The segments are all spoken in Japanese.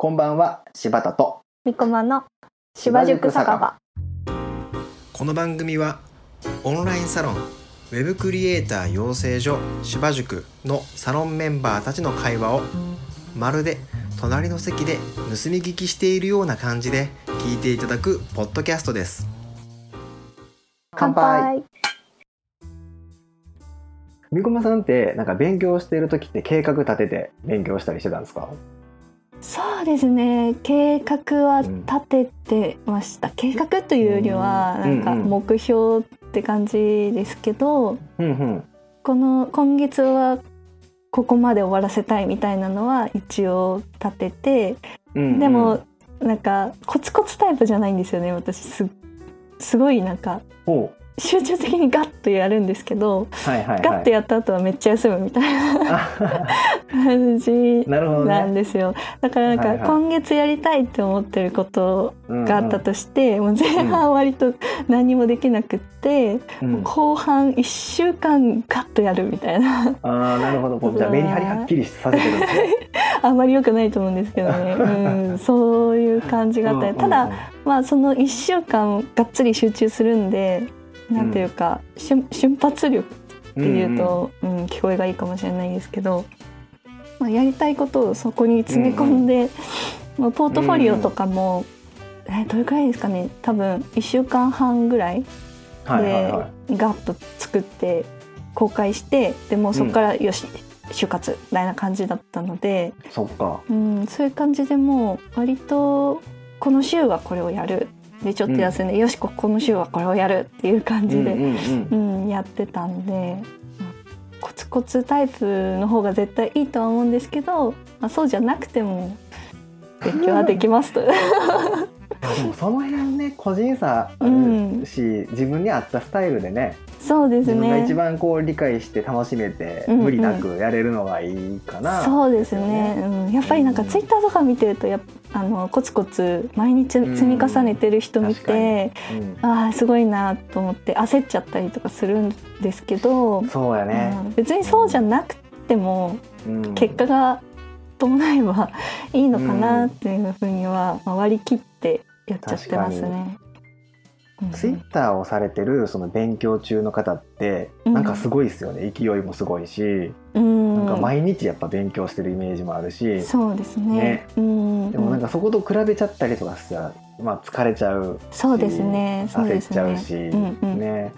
こんばんは柴田と。みこまの芝塾酒場。この番組はオンラインサロンウェブクリエイター養成所芝塾のサロンメンバーたちの会話をまるで隣の席で盗み聞きしているような感じで聞いていただくポッドキャストです。乾杯。みこまさんってなんか勉強している時って計画立てて勉強したりしてたんですか？そうですね。計画は立ててました、計画というよりはうん。なんかうんうん。目標って感じですけど、うんうん。この今月はここまで終わらせたいみたいなのは一応立てて、うんうん。でもなんかコツコツタイプじゃないんですよね私。すすごいなんかほ集中的にガッとやるんですけど、うはいはいはい。ガッとやった後はめっちゃ休むみたいなあ感じ なんね。ですよ。だからなんかはいはい。今月やりたいって思ってることがあったとして、もう前半割と何もできなくって、うん。うん後半1週間ガッとやるみたいな。あーなるほど。じゃあメリハリはっきりさせてるんですね。あんまり良くないと思うんですけどね、うん、そういう感じがあった。り、ただまあその1週間がっつり集中するんでなんていうか、瞬瞬発力っていうと、うん聞こえがいいかもしれないですけど、まあ、やりたいことをそこに詰め込んで、まあ、ポートフォリオとかも、えどれくらいですかね。多分1週間半ぐらいではガッと作って公開してでもうそこからよし、就活みたいな感じだったので、いそっか。うん、そういう感じでもう割とこの週はこれをやるでちょっと休んで、よしここの週はこれをやるっていう感じで、うんうんうんうん、やってたんで、まあコツコツタイプの方が絶対いいとは思うんですけど、まあ、そうじゃなくても勉強はできますと。でもその辺ね個人差あるし、自分に合ったスタイルでねそうです自分が一ね。番こう理解して楽しめて、うんうん。無理なくやれるのがいいかな、そうですね。うん、やっぱりなんかツイッターとか見てるとやあのコツコツ毎日積み重ねてる人見て、うん。ああすごいなと思って焦っちゃったりとかするんですけど、そうやね、うん。別にそうじゃなくてもうん。結果が伴えばいいのかなっていうふうには、まあ、割り切ってやっちゃってますね。うん。ツイッターをされてるその勉強中の方ってうん。なんかすごいですよね、勢いもすごいし、うん。なんか毎日やっぱ勉強してるイメージもあるし、そうですね。ね。うん、でもなんかそこと比べちゃったりとかしたら、まあ、疲れちゃうそうですね。焦っちゃうし、うんうん。ね。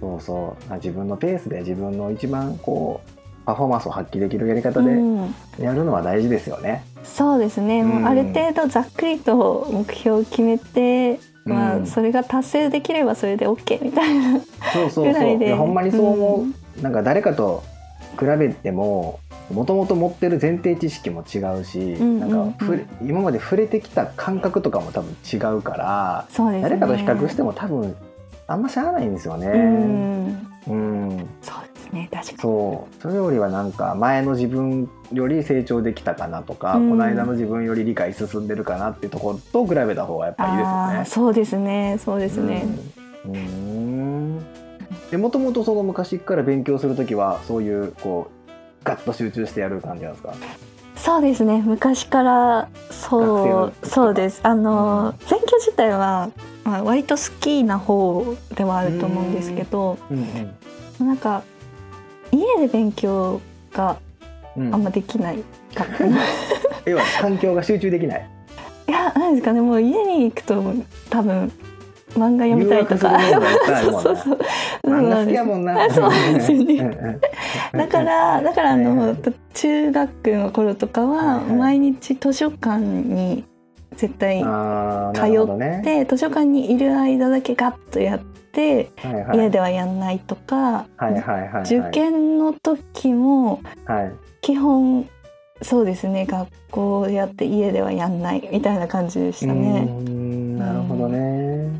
そうそう。まあ自分のペースで自分の一番こうパフォーマンスを発揮できるやり方でうん。やるのは大事ですよね。そうですね、もうある程度ざっくりと目標を決めて、まうん。あ、それが達成できればそれで OK みたいなそうそうそぐらいうでほんまにそう思う、うん。なんか誰かと比べてももともと持ってる前提知識も違うし、うんなんか今まで触れてきた感覚とかも多分違うから、そうですね。誰かと比較しても多分あんましゃあないんですよね。うん。うん。そうですね確かに。そう。それよりはなんか前の自分より成長できたかなとか、うん。この間の自分より理解進んでるかなっていうところと比べた方がやっぱいいですよね。そうですねそうですね、うん。うん。でもともとその昔から勉強するときはそういうこうガッと集中してやる感じなんですか？そうですね昔からそうそうです。あの、うん。勉強自体は、まあ、割と好きな方ではあると思うんですけどうん。なんか家で勉強がうん。あんまできないかったな。要は環境が集中できない。いやなんですかね。もう家に行くと多分漫画読みたいとか。そうそうそう。漫画好きやもんな。あそうなんですよね。うんうんだからだからあの、中学の頃とかは毎日図書館に絶対行あーなるほどね。って図書館にいる間だけガッとやって、家ではやんないとか、受験の時もはい。基本そうですね学校でやって家ではやんないみたいな感じでしたね。んなるほどね。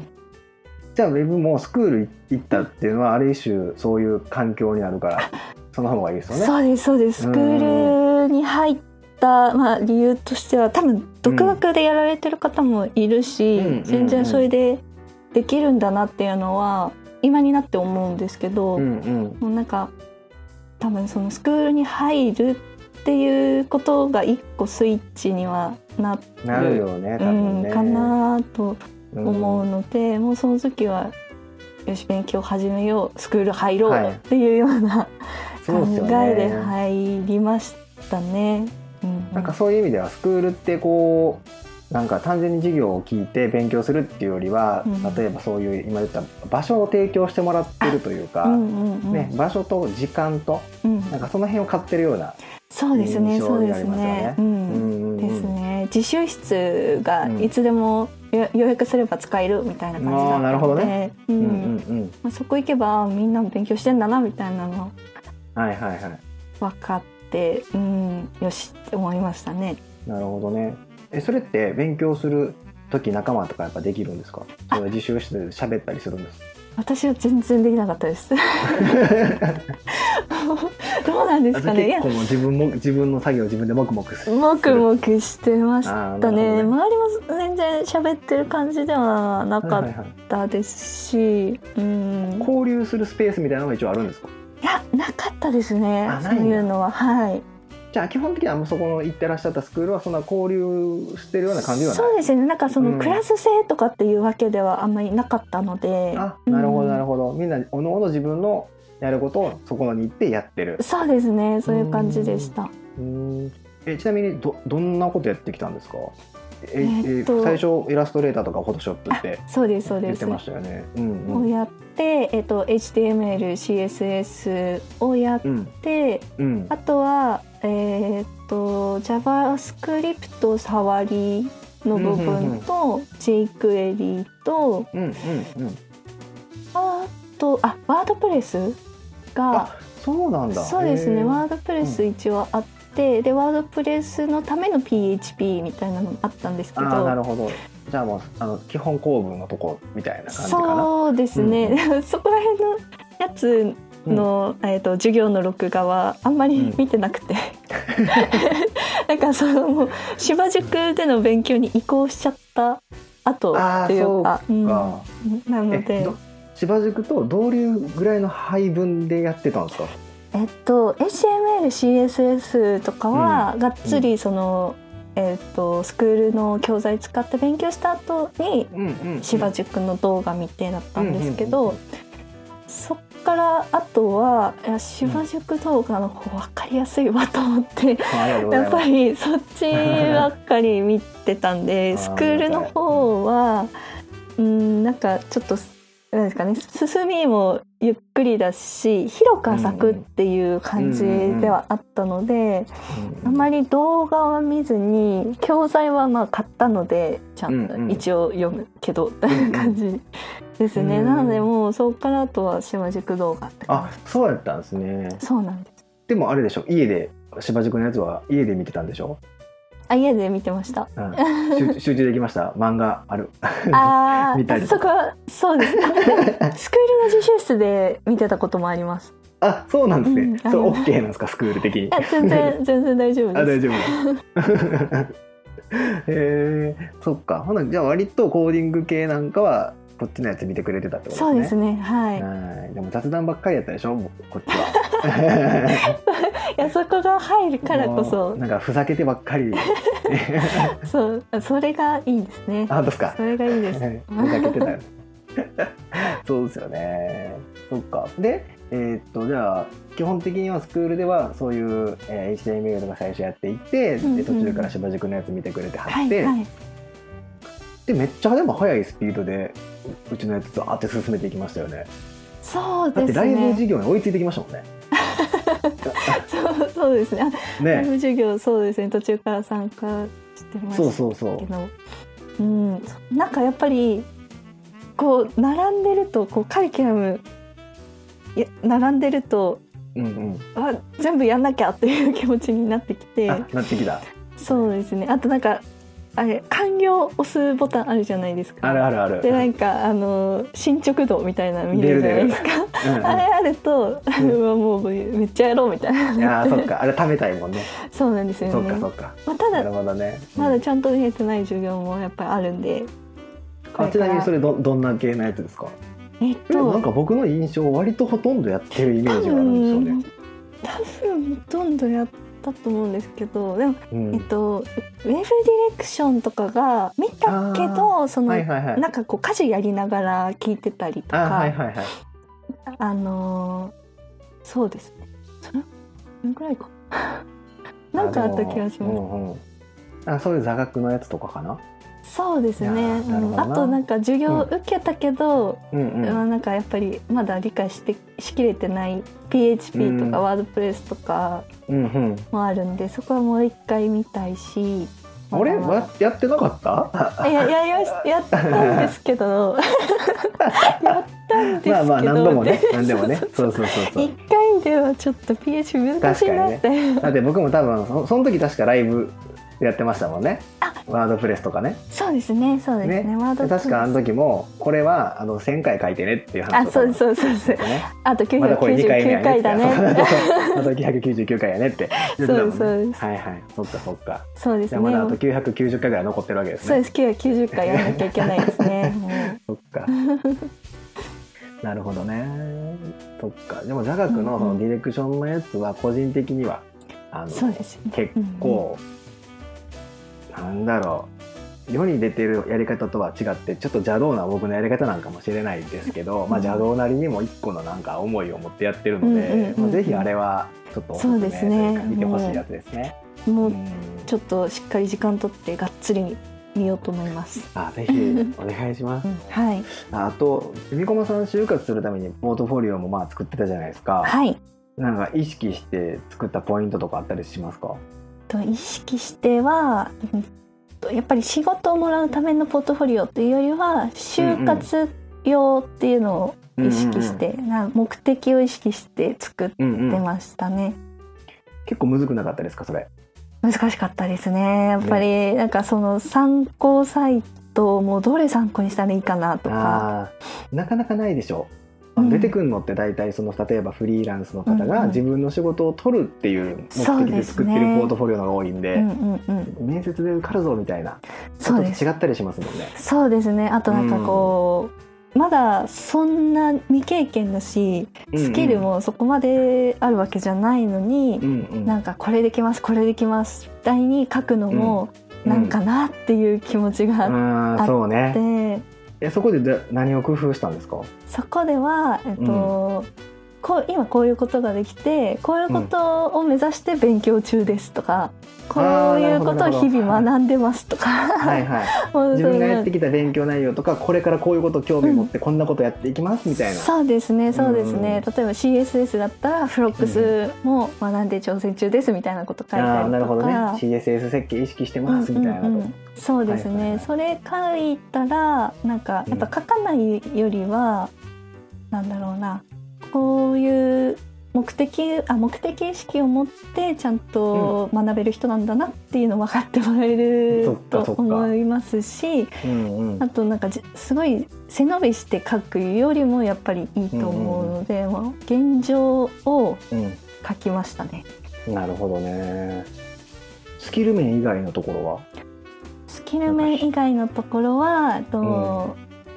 じゃあウェブもスクール行ったっていうのはある一種そういう環境になるから その方がいいですよね。そうですそうです。スクールに入った、まあ、理由としては多分独学でやられてる方もいるし、うん。全然それでできるんだなっていうのは今になって思うんですけど、うんうん。もうなんか多分そのスクールに入るっていうことが一個スイッチにはななるよね多うんかなとうん思うので、もうその時はよし勉強始めようスクール入ろうはいっていうような考そうですよえでね入りましたね。うん。なんかそういう意味ではスクールってこうなんか単純に授業を聞いて勉強するっていうよりは、うん。例えばそういう今言った場所を提供してもらってるというか、ね、場所と時間とうん。なんかその辺を買ってるようなそうですねそうですりますよね。ですね。自習室がうん。いつでも予予約すれば使えるみたいな感じだったので、まあ、そこ行けばみんな勉強してんだなみたいなのはいはいはい。分かって、うん、よしって思いましたね。なるほどねえそれって勉強する時仲間とかやっぱできるんですか？それは自習室で喋ったりするんです？私は全然できなかったです。どうなんですかね？いや結構自分も自分の作業自分で黙々するもくもくしてましたね。なるほど周りも全然喋ってる感じではなかっはいはいはいたですし、うん。交流するスペースみたいなのが一応あるんですか？いやなかったですねあ。そういうのははい。じゃあ基本的にはもうそこの行ってらっしゃったスクールはそんな交流してるような感じではない？そうですね。なんかそうんのクラス制とかっていうわけではあんまりなかったので。あなるほどなるほほど、みんなおのおの自分のやることをそこに行ってやってるど。そうですね。そういう感じでした。うんえちなみにどどんなことやってきたんですか？ええーっとえ最初イラストレーターとかフォトショップってそうですそうです言って。ましたよね。うんうんをやって、えっと HTML、CSS をやっうんて、うんあとはえっと JavaScript 触りの部分と jQuery とうんうんうんあとあワードプレスがあそうなんだ。そうですねワードプレス一応あって、でワードプレスのための PHP みたいなのもあったんですけどなるほど。じゃあもうあの基本構文のとこみたいな感じかな。そうですね、う そこら辺のやつの、えー、と授業の録画はあんまり見てなくて、なんかそのもう芝塾での勉強に移行しちゃった後あっていうかうん。なのえで。ど千葉塾と同流ぐらいの配分でやってたんですか？えっと HTMLCSS とかはがっつりその、えっとスクールの教材使って勉強した後にうんうん芝塾の動画見てだったんですけど、うんうんうん。そっからあとはいや芝塾動画の方分かりやすいわと思って、うございます。やっぱりそっちばっかり見てたんで スクールの方はうんなんかちょっとなんですかね。進みもゆっくりだし広く浅くっていう感じではあったので、あまり動画は見ずに教材はまあ買ったのでちゃんと一応読むけどという感じですね、うんなのでもうそこからあとは島塾動画って感あそうやったんですね。じ。そうなんです。でもあれでしょ。家で芝塾のやつは家で見てたんでしょ？あ家で見てました。うん、集集中できました？漫画ある？あ 見たりそこはそうです スクールの自習室で見てたこともあります。あそうなんですね。うんそれオッケーなんですか？スクール的に。い。や全然 全然大丈夫あ大です丈夫。だ。へえそっか。ほなじゃあ割とコーディング系なんかはこっちのやつ見てくれてたってことですね。そうですねはいはいでも雑談ばっかりやったでしょ？こっちは。いやそこが入るからこもそうなんかふざけてばっかり。そうそれがいいですねあ本当ですか？そ。れがいいです ふざけてたよ。そうですよね。そっか。で、えーっとじゃあ基本的にはスクールではそういう、えー HTML とか最初やっていって、うんうんで途中から芝塾のやつ見てくれてはって、はいはいでめっちゃでも速いスピードでううちのやつとあって進めていきましたよね。そうだってライブですね授業に追いついてきましたもんね。そうそうですねあライブね。授業そうですね途中から参加してましたそうそうそうけ。どうんなんかやっぱりこう並んでるとこうカリキュラムや並んでるとうんうん。あ全部やんなきゃっていう気持ちになってきてあなってきた。そうですねあとなんかあれ完了押すボタンあるじゃないですかあるあるある。でなんかあの進捗度みたいなの見るじゃないですかうんうんあれあると、うわもうめっちゃやろうみたいないやーそっかあれ食べたいもんね。そうなんですよそっねかそっか。まあ、たなるだほどね。まだちゃんと見えてない授業もやっぱりあるんであちなみにそれれどどんな系のやつですか？えっえなんとか僕の印象割とほとんどやってるイメージがあるんですよね。多分ほとんどやったと思うんですけどでも、うん。えっと、ウェブディレクションとかが見たけどその、はいはいはい。なんかこう家事やりながら聞いてたりとかあはいはいはい。あのーそうですね。それぐらいか。なんかあった気がします、うんうん。あそういう座学のやつとかかな？そうですね、あとなんか授業受けたけど、うん。うんまあなんかやっぱりまだ理解してしきれてない PHP とうん。かワードプレスとかうんうん。もあるんで、そこはもう一回見たいし俺まだ。わやってなかった？いややりましやったんですけど。やったんですけど。まあまあ何度もねで何でもね。そうそうそうそう。一回ではちょっと PHP 難しいなって、だって僕も多分そその時確かライブやってましたもんね。ワードプレスとかね。そうですね。そうですね。ね。ワードプレス。で確かあの時もここれはあの1000回書いてねっていう話あそううそうそうそうね。あとまだこれ2回目や999ね。回だねあと999回やねって言ってたもんね。そうですはいはい。そっかそっか。そうですねまだあと990回ぐらい残ってるわけですね。そうです。990回やらなきゃいけないですね。そっか。なるほどね。そっか。でも座学のそのディレクションのやつは個人的にはあのそうですね。結構、なんだろう。世に出てるやり方とは違ってちょっと邪道な僕のやり方なんかもしれないですけど、まあ、邪道なりにも一個のなんか思いを持ってやってるので、うんう。んう。んまあ、ぜひあれはちょっとおすすめそうですねというか見てほしいやつですね。もう。ちょっとしっかり時間取ってがっつり見よう。と思います。あぜひお願いしますう。ん、はいあとみこまさん就活するためにポートフォリオもまあ作ってたじゃないですか。はいなんか意識して作ったポイントとかあったりしますか？と意識してはとやっぱり仕事をもらうためのポートフォリオというよりは就活用っていうのを意識して、な目的を意識して作ってうんうん。ましたね。結構むずくなかったですかそれ？難しかったですねやっぱりなんかその参考サイトもどれ参考にしたらいいかなとかなかなかないでしょうん出てくるのって大体その例えばフリーランスの方うんうんが自分の仕事を取るっていう目的で作ってるポートフォリオのが多いんでうんうんうん。面接で受かるぞみたいな。ちょっとそうです違ったりしますもんね。そうですね。あとなんかこう、まだそんな未経験だしスキルもそこまであるわけじゃないのに、うんうん。なんかこれできますこれできますみたいに書くのもうん。なんかなっていう気持ちがあっあーそうね。て、えそこでで何を工夫したんですか？そこでは、えっとこう今こういうことができてこういうことを目指して勉強中ですとか、こういうことを日々学んでますとか、はいはい。自分がやってきた勉強内容とかこれからこういうこと興味持ってこんなことやっていきますみたいな。そうですねそうですね、う例えば CSS だったらフロックスも学んで挑戦中ですみたいなこと書いたりとか。あーなるほどね。CSS 設計意識してますみたいなと、うんうんうん。そうですね、はいはいはい。それ書いたらなんかやっぱ書かないよりは、なんだろうなこういう目的あ目的意識を持ってちゃんと学べる人なんだなっていうの分かってもらえそると思いますしうんうん。あとなんかじすごい背伸びして書くよりもやっぱりいいと思うので、まあ現状をう書きましたね。ん、なるほどね。スキル面以外のところは？スキル面以外のところは、え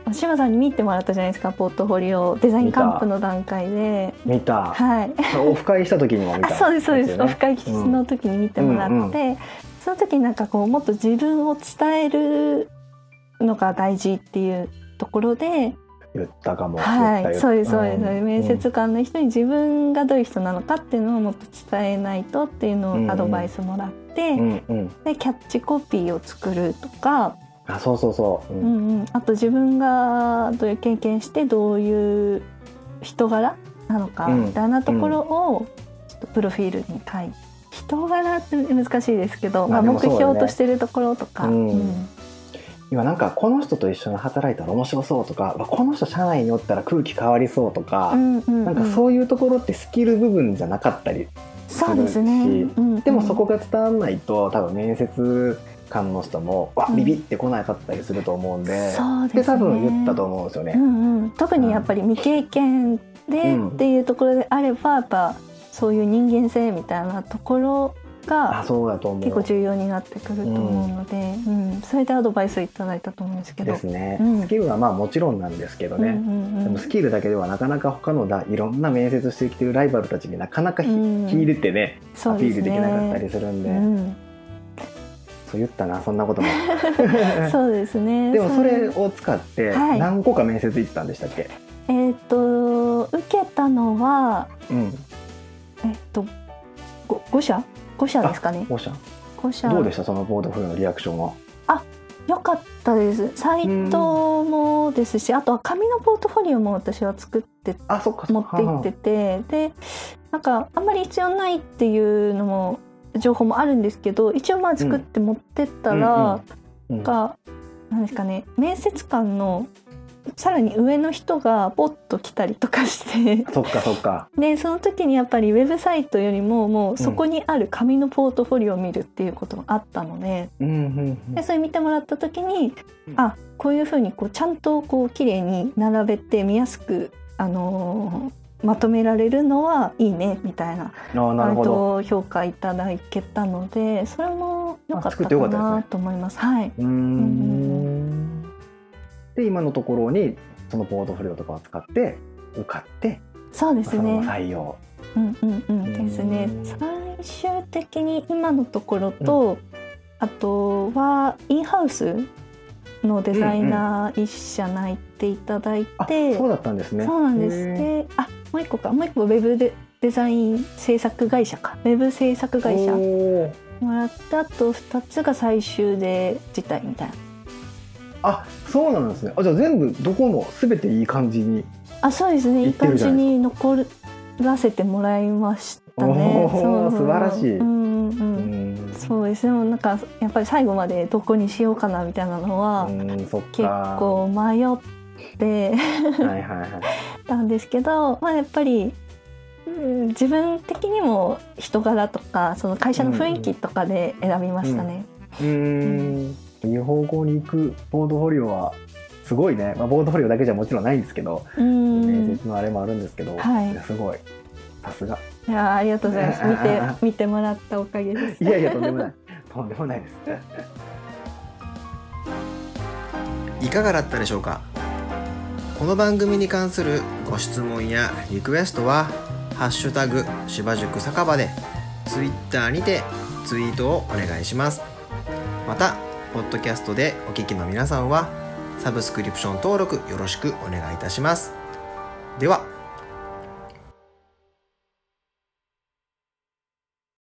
っと柴さんに見てもらったじゃないですかポートフォリオデザインカンプの段階で。見た。はい、オフ会した時にも見たあそうですそうです、オフ会の時に見てもらって、うんうん。その時になんかこうもっと自分を伝えるのが大事っていうところで、言ったかも。はい、そうですそうです、ん面接官の人に自分がどういう人なのかっていうのをもっと伝えないとっていうのをアドバイスもらって、うんうん。でキャッチコピーを作るとか、あそうそうそう、うん。うんうん、あと自分がどういう経験してどういう人柄なのかうん。みたいなところをちょっとプロフィールに書いて。人柄って難しいですけど、まあ、目標としてるところとか、今なんかこの人と一緒に働いたら面白そうとかわこの人社内におったら空気変わりそうとか、うんうんうん。なんかそういうところってスキル部分じゃなかったりそうでするしうんうん。でもそこが伝わんないと多分面接官の人もわうん。ビビってこなかったりすると思うんで、そうですね。で多分言ったと思うんですよね。うんうん、特にやっぱり未経験でうん。っていうところであればやっぱそういう人間性みたいなところが結構重要になってくると思うので、うん。それでアドバイスいただいたと思うんですけど。ですね、うん。スキルはまあもちろんなんですけどね、うんうんうんでもスキルだけではなかなか他のだいろんな面接してきてるライバルたちになかなかひ、うん。秀でてね。アピールできなかったりするんで、うんそう言ったなそんなことも。そうですね。でもそれを使ってはい。何個か面接行ったんでしたっけ、えっ、と受けたのはうん。えっ、とご5社？5社ですかね。おしゃ5社。どうでしたそのポートフォリオのリアクションは？良かったです。サイトもですし、あとは紙のポートフォリオも私は作ってあそっか。持って行ってて、でなんかあんまり必要ないっていうのも情報もあるんですけど、一応まあ作って持ってったら、がなんですかね面接官のさらに上の人がポッと来たりとかして。そっかそっか。でその時にやっぱりウェブサイトよりももうそこにある紙のポートフォリオを見るっていうことがあったので。でそれ見てもらった時に、うん。あこういうふうにこうちゃんとこう綺麗に並べて見やすく、あのーまとめられるのはいいねみたいな。なるほど。評価いただけたのでそれも良かったかなと思います。はい、うーん。で今のところにそのポートフォリオとかを使って受かってそうですね。ま採用。うんうんうん。ですね。うん。最終的に今のところと、あとはインハウスのデザイナー一社内っていただいあて、そうだったんですね。そうなんです。であもう一個か。もう一個ウェブでデザイン制作会社か。ウェブ制作会社もらってあと2つが最終で辞退みたいな。あそうなんですね。あじゃあ全部どこも全ていい感じにあそうですね。いい感じに残らせてもらいましたね。そう。素晴らしい。うんうんそうです。ねなんかやっぱり最後までどこにしようかなみたいなのは結か。構迷ってはいはいはい。たんですけど、まあ、やっぱり、うん自分的にも人柄とかその会社の雰囲気とかで選びましたね。うーん。いい方向に行くポートフォリオはすごいね、まあ、ポートフォリオだけじゃもちろんないんですけど、うん。面接のあれもあるんですけど、はい。すごい。さすが。いやありがとうございます。見て 見てもらったおかげです。いやいやとんでもない。とんでもないです。いかがだったでしょうか？この番組に関するご質問やリクエストは「ハッシュタグ芝塾酒場」で Twitter にてツイートをお願いします。またポッドキャストでお聴きの皆さんはサブスクリプション登録よろしくお願いいたします。では